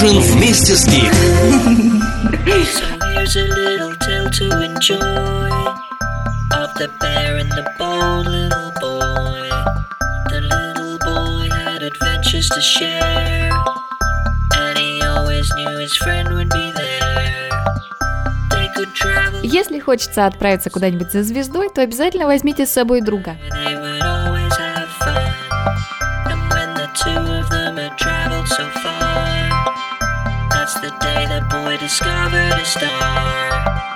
Ужин вместе с Гик. Here's a little tale to enjoy of the bear and the bold little boy. The little boy had adventures to share, and he always knew his friend would be there. They could travel, Если хочется отправиться куда-нибудь за звездой, то обязательно возьмите с собой друга. I discovered a star.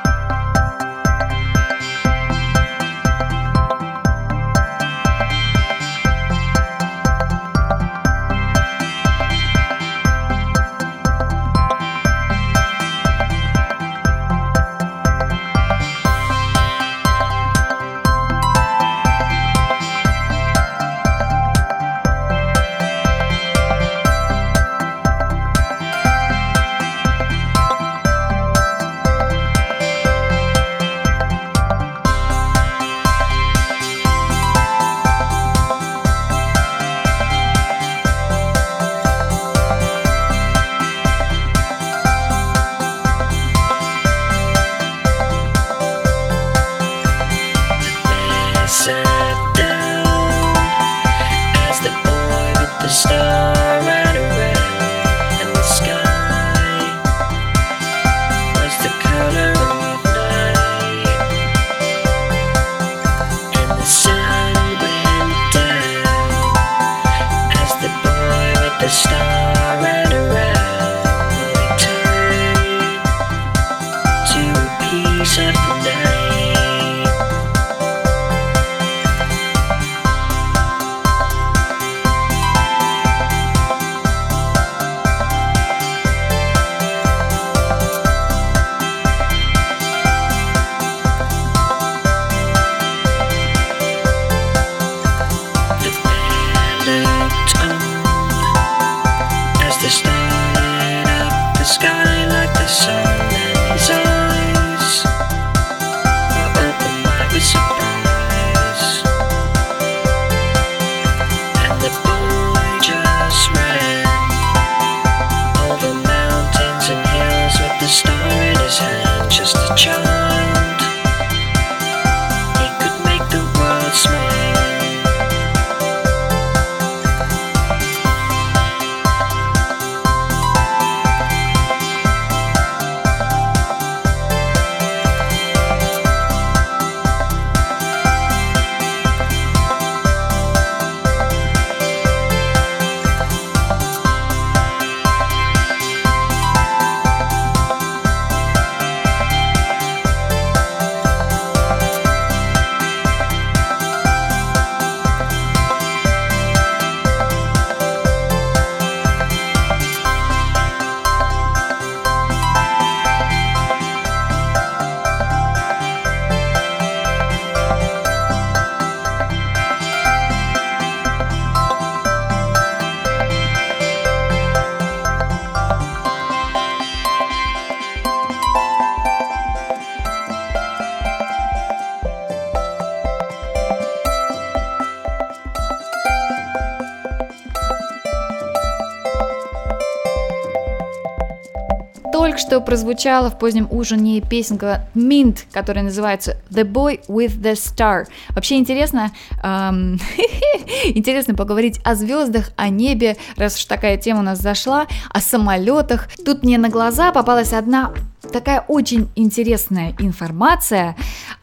Что прозвучала в позднем ужине песенка Mint, которая называется The Boy with the Star. Вообще интересно, эм, интересно поговорить о звездах, о небе, раз уж такая тема у нас зашла, о самолетах. Тут мне на глаза попалась одна такая очень интересная информация.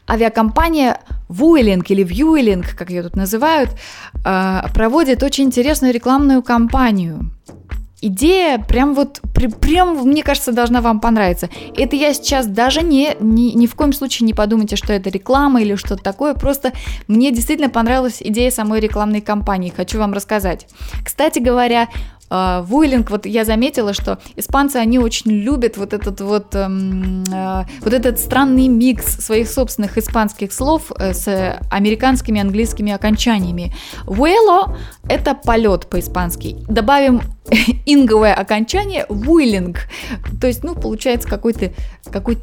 Авиакомпания Vueling или Vueling, как ее тут называют, э, проводит очень интересную рекламную кампанию. Идея прям вот, прям, мне кажется, должна вам понравиться. Это я сейчас даже не, ни, ни в коем случае не подумайте, что это реклама или что-то такое, просто мне действительно понравилась идея самой рекламной кампании, хочу вам рассказать. Кстати говоря, Вуйлинг, вот я заметила, что испанцы, они очень любят вот этот вот, эм, э, вот этот странный микс своих собственных испанских слов э, с американскими английскими окончаниями. Vuelo – это полет по-испански. Добавим инговое окончание willing. То есть, ну, получается какое-то какое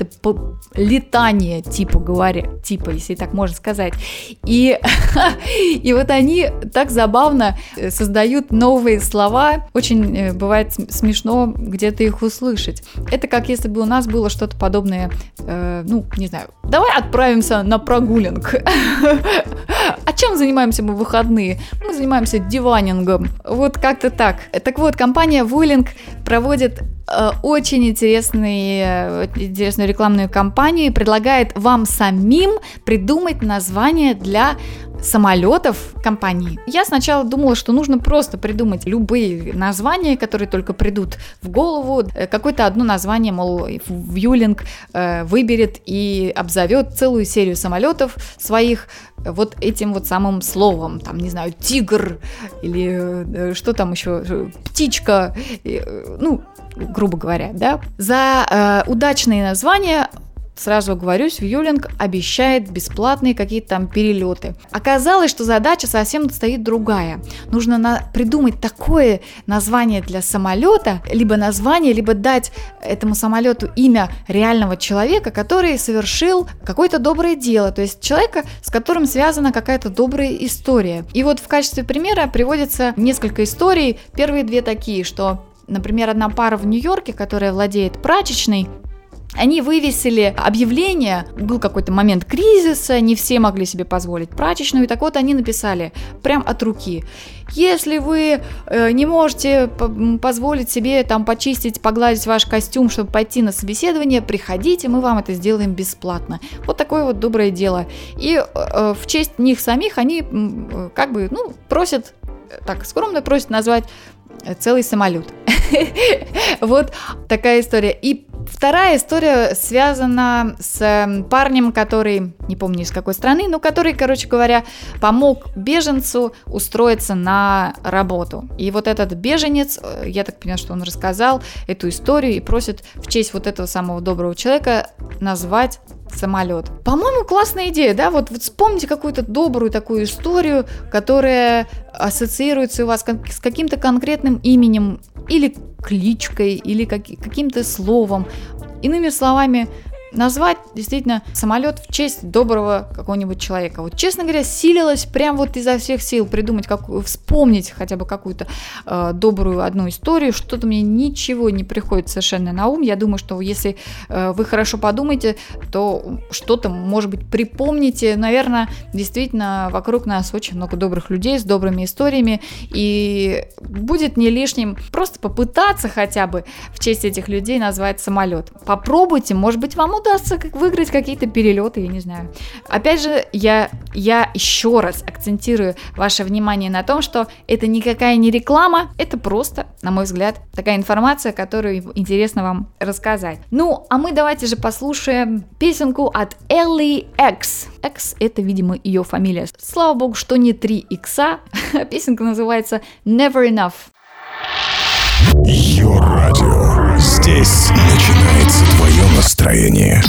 летание, типа говоря, типа, если так можно сказать. И, и вот они так забавно э, создают новые слова. Очень э, бывает смешно где-то их услышать. Это как если бы у нас было что-то подобное, э, ну, не знаю, давай отправимся на прогулинг. А чем занимаемся мы в выходные? Мы занимаемся диванингом. Вот как-то так. Так вот, компания Vueling проводит э, очень интересные, интересную рекламную кампанию и предлагает вам самим придумать название для самолетов компании. Я сначала думала, что нужно просто придумать любые названия, которые только придут в голову. Э, какое-то одно название, мол, Вьюлинг э, выберет и обзовет целую серию самолетов своих вот этим вот самым словом, там, не знаю, тигр или э, что там еще, птичка, ну, грубо говоря, да. За э, удачные названия Сразу оговорюсь, Вьюлинг обещает бесплатные какие-то там перелеты. Оказалось, что задача совсем стоит другая. Нужно на- придумать такое название для самолета, либо название, либо дать этому самолету имя реального человека, который совершил какое-то доброе дело, то есть человека, с которым связана какая-то добрая история. И вот в качестве примера приводится несколько историй. Первые две такие, что Например, одна пара в Нью-Йорке, которая владеет прачечной, они вывесили объявление, был какой-то момент кризиса, не все могли себе позволить прачечную, и так вот они написали прям от руки. Если вы э, не можете позволить себе там почистить, погладить ваш костюм, чтобы пойти на собеседование, приходите, мы вам это сделаем бесплатно. Вот такое вот доброе дело. И э, в честь них самих они э, как бы, ну, просят, так скромно просят назвать целый самолет. Вот такая история. И Вторая история связана с эм, парнем, который, не помню из какой страны, но который, короче говоря, помог беженцу устроиться на работу. И вот этот беженец, э, я так понимаю, что он рассказал эту историю и просит в честь вот этого самого доброго человека назвать самолет. По-моему, классная идея, да? Вот, вот вспомните какую-то добрую такую историю, которая ассоциируется у вас с каким-то конкретным именем или кличкой, или как, каким-то словом. Иными словами, назвать действительно самолет в честь доброго какого-нибудь человека. Вот, честно говоря, силилась прям вот изо всех сил придумать, как, вспомнить хотя бы какую-то э, добрую одну историю. Что-то мне ничего не приходит совершенно на ум. Я думаю, что если э, вы хорошо подумаете, то что-то, может быть, припомните. Наверное, действительно, вокруг нас очень много добрых людей с добрыми историями. И будет не лишним просто попытаться хотя бы в честь этих людей назвать самолет. Попробуйте, может быть, вам удастся как выиграть какие-то перелеты, я не знаю. Опять же, я, я еще раз акцентирую ваше внимание на том, что это никакая не реклама, это просто, на мой взгляд, такая информация, которую интересно вам рассказать. Ну, а мы давайте же послушаем песенку от Элли X. X это, видимо, ее фамилия. Слава богу, что не 3 икса. Песенка называется Never Enough. Йо-радио. Здесь начинается твое настроение.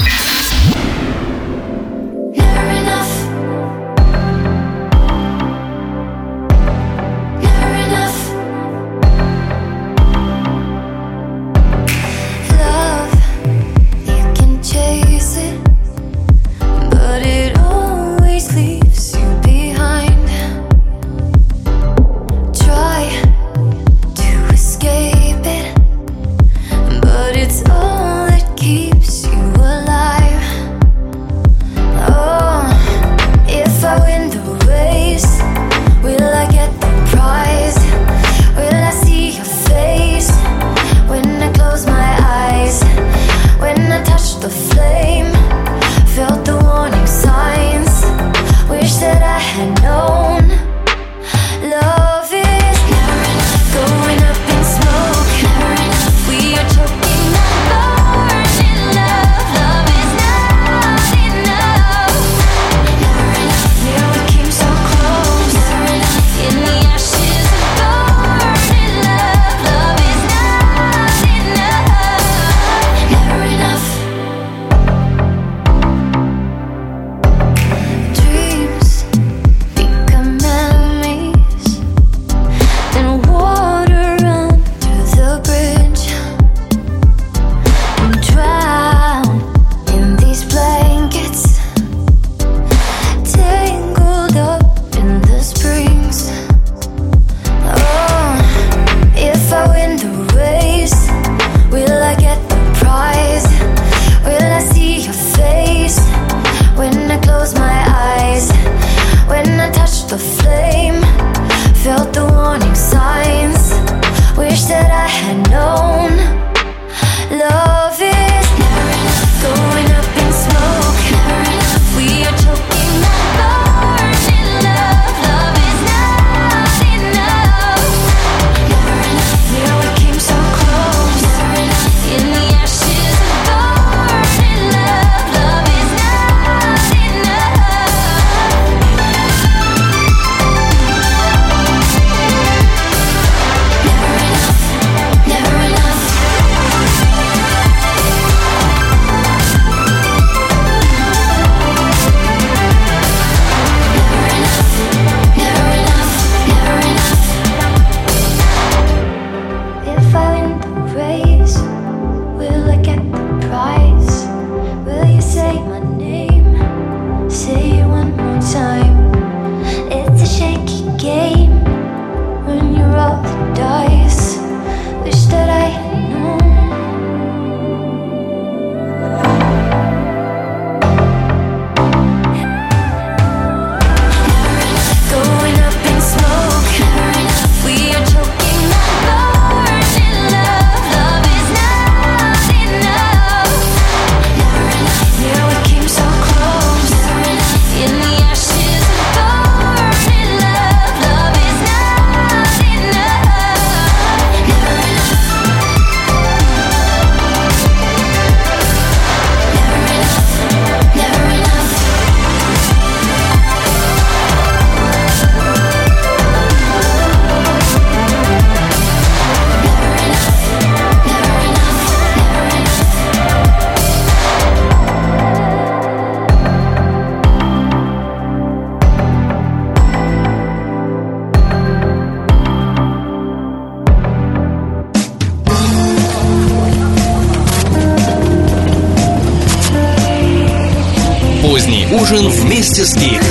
Гик.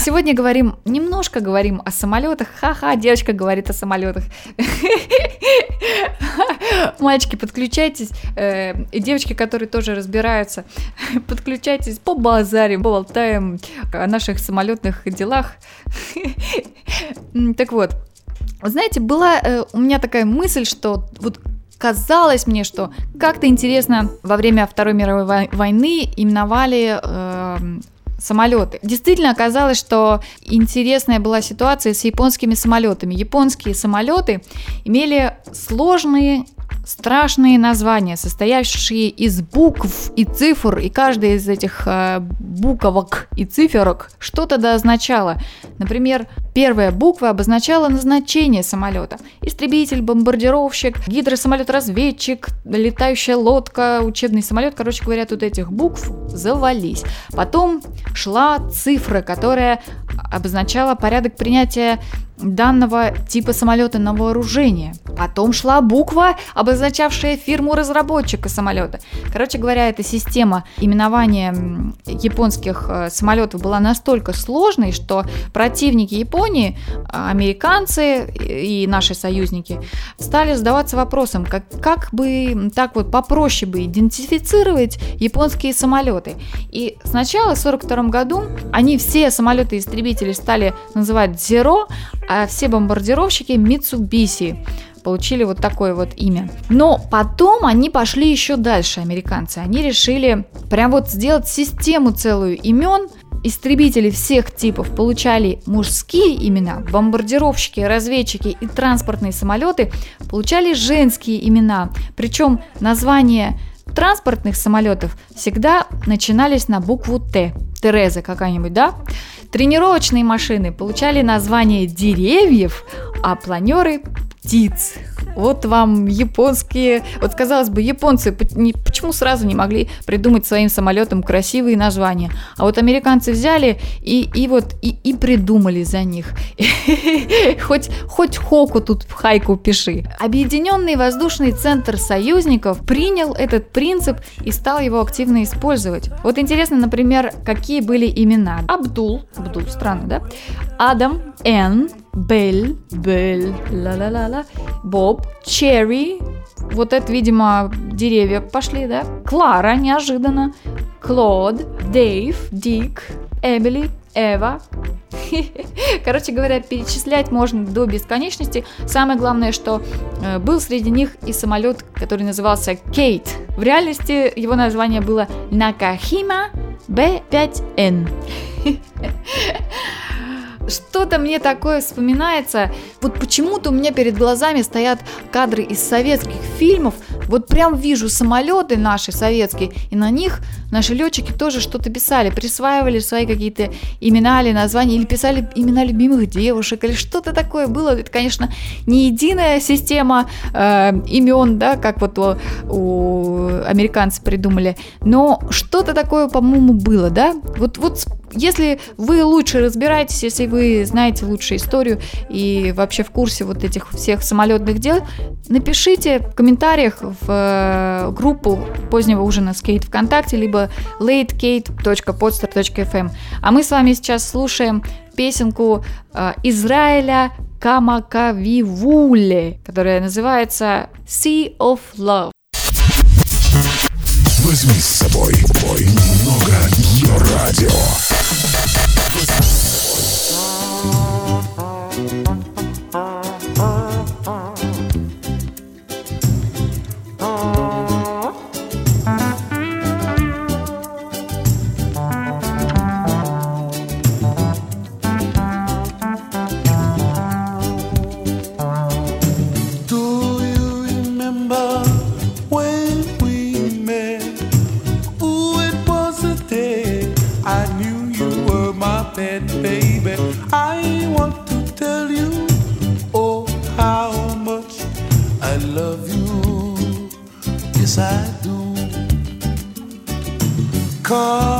Сегодня говорим, немножко говорим о самолетах. Ха-ха, девочка говорит о самолетах. Мальчики, подключайтесь. э, И девочки, которые тоже разбираются, подключайтесь по базарим, поболтаем о наших самолетных делах. Так вот, знаете, была э, у меня такая мысль, что вот казалось мне, что как-то интересно во время Второй мировой вой- войны именовали эм, самолеты. Действительно оказалось, что интересная была ситуация с японскими самолетами. Японские самолеты имели сложные страшные названия, состоящие из букв и цифр, и каждая из этих э, буквок и циферок что-то да. Например, первая буква обозначала назначение самолета. Истребитель, бомбардировщик, гидросамолет-разведчик, летающая лодка, учебный самолет. Короче говоря, тут этих букв завались. Потом шла цифра, которая обозначала порядок принятия данного типа самолета на вооружение. Потом шла буква, обозначавшая фирму разработчика самолета. Короче говоря, эта система именования японских э, самолетов была настолько сложной, что противники Японии, а, американцы и наши союзники, стали задаваться вопросом, как, как бы так вот попроще бы идентифицировать японские самолеты. И сначала в 1942 году они все самолеты-истребители стали называть Zero, а все бомбардировщики Mitsubishi получили вот такое вот имя. Но потом они пошли еще дальше, американцы. Они решили прям вот сделать систему целую имен. Истребители всех типов получали мужские имена, бомбардировщики, разведчики и транспортные самолеты получали женские имена. Причем названия транспортных самолетов всегда начинались на букву Т. Тереза какая-нибудь, да? Тренировочные машины получали название деревьев, а планеры птиц. Вот вам японские... Вот, казалось бы, японцы почему сразу не могли придумать своим самолетам красивые названия? А вот американцы взяли и, и вот и, и придумали за них. Хоть, хоть хоку тут в хайку пиши. Объединенный воздушный центр союзников принял этот принцип и стал его активно использовать. Вот интересно, например, какие были имена. Абдул, Абдул, странно, да? Адам, Н, Бель, Бель, ла-ла-ла-ла, Боб, Черри, вот это, видимо, деревья пошли, да? Клара, неожиданно, Клод, Дэйв, Дик, Эмили, Эва. Короче говоря, перечислять можно до бесконечности. Самое главное, что э, был среди них и самолет, который назывался Кейт. В реальности его название было Накахима B5N. Что-то мне такое вспоминается. Вот почему-то у меня перед глазами стоят кадры из советских фильмов. Вот прям вижу самолеты наши советские, и на них наши летчики тоже что-то писали, присваивали свои какие-то имена или названия, или писали имена любимых девушек, или что-то такое было. Это, конечно, не единая система э, имен, да, как вот у, у американцев придумали, но что-то такое, по-моему, было, да? Вот, вот если вы лучше разбираетесь, если вы знаете лучше историю и вообще в курсе вот этих всех самолетных дел, напишите в комментариях в э, группу позднего ужина с Кейт ВКонтакте, либо latecate.podster.fm. А мы с вами сейчас слушаем песенку э, Израиля Камакавивуле, которая называется Sea of Love. Возьми с собой бой немного ее радио. Love you. Yes, I do. Come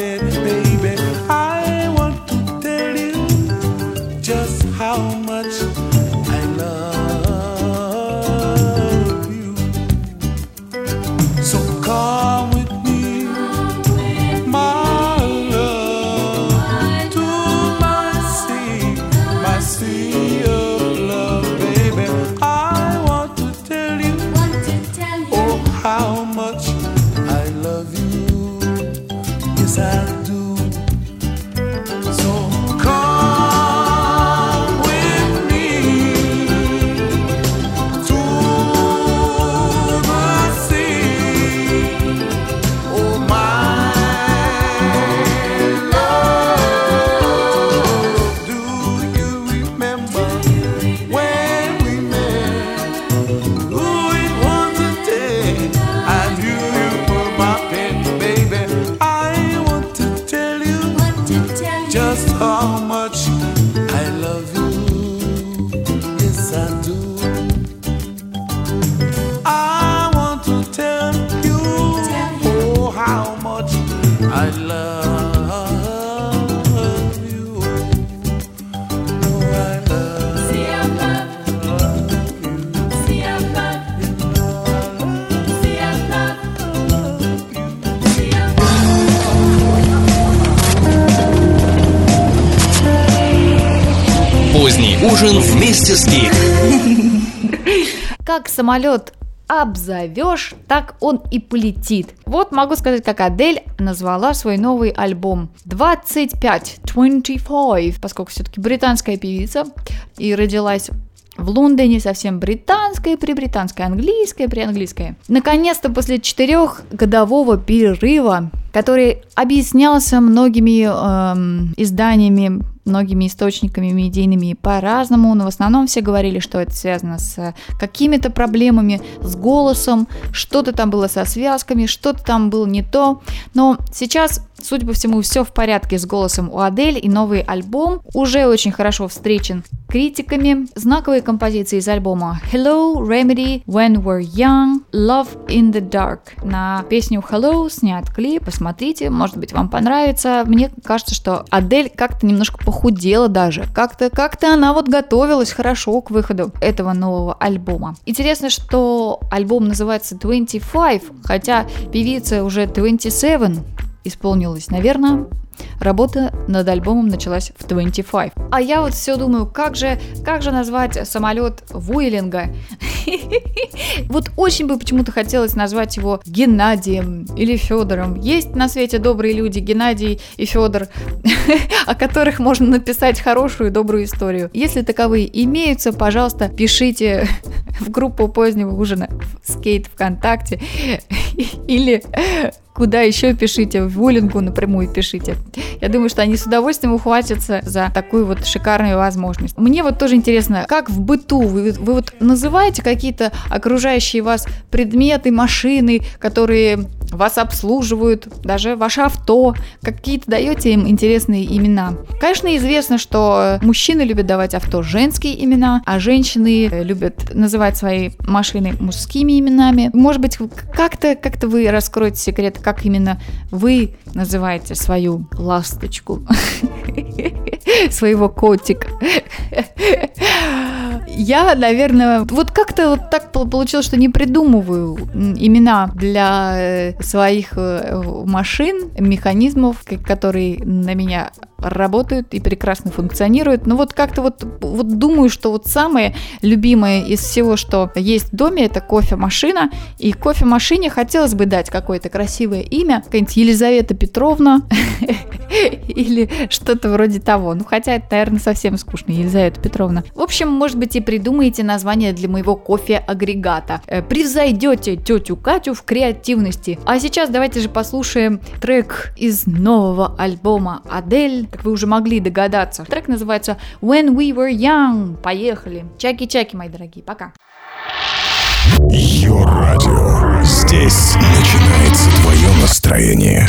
it, baby. Самолет обзовешь, так он и полетит. Вот могу сказать, как Адель назвала свой новый альбом 25, 25, поскольку все-таки британская певица и родилась в Лондоне совсем британская, при британская, английская, при английская. Наконец-то после четырехгодового перерыва, который объяснялся многими эм, изданиями, многими источниками медийными по-разному, но в основном все говорили, что это связано с какими-то проблемами с голосом, что-то там было со связками, что-то там было не то. Но сейчас Судя по всему, все в порядке с голосом у Адель, и новый альбом уже очень хорошо встречен критиками. Знаковые композиции из альбома Hello, Remedy, When We're Young, Love in the Dark. На песню Hello снят клип, посмотрите, может быть вам понравится. Мне кажется, что Адель как-то немножко похудела даже, как-то как-то она вот готовилась хорошо к выходу этого нового альбома. Интересно, что альбом называется 25, хотя певица уже 27 исполнилась, наверное, Работа над альбомом началась в 25. А я вот все думаю, как же, как же назвать самолет Вуйлинга? Вот очень бы почему-то хотелось назвать его Геннадием или Федором. Есть на свете добрые люди, Геннадий и Федор, о которых можно написать хорошую и добрую историю. Если таковые имеются, пожалуйста, пишите в группу позднего ужина в скейт ВКонтакте или куда еще пишите, в Вулингу напрямую пишите. Я думаю, что они с удовольствием ухватятся за такую вот шикарную возможность. Мне вот тоже интересно, как в быту вы, вы вот называете какие-то окружающие вас предметы, машины, которые вас обслуживают, даже ваше авто, какие-то даете им интересные имена. Конечно, известно, что мужчины любят давать авто женские имена, а женщины любят называть свои машины мужскими именами. Может быть, как-то как вы раскроете секрет, как именно вы называете свою ласточку, своего котика. Я, наверное, вот как-то вот так пол- получилось, что не придумываю имена для э, своих э, машин, механизмов, которые на меня работают и прекрасно функционируют. Но вот как-то вот, вот думаю, что вот самое любимое из всего, что есть в доме, это кофемашина. И кофемашине хотелось бы дать какое-то красивое имя, какая-нибудь Елизавета Петровна или что-то вроде того. Ну, хотя это, наверное, совсем скучно, Елизавета Петровна. В общем, может быть, и придумаете название для моего кофе-агрегата. Э, Превзойдете тетю Катю в креативности. А сейчас давайте же послушаем трек из нового альбома Адель. Как вы уже могли догадаться. Трек называется When We Were Young. Поехали. Чаки-чаки, мои дорогие. Пока. Йо-радио. Здесь начинается твое настроение.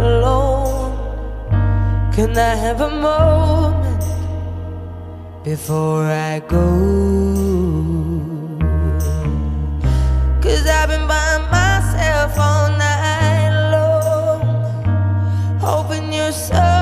alone, can I have a moment before I go? Cause I've been by myself all night long, hoping you're someone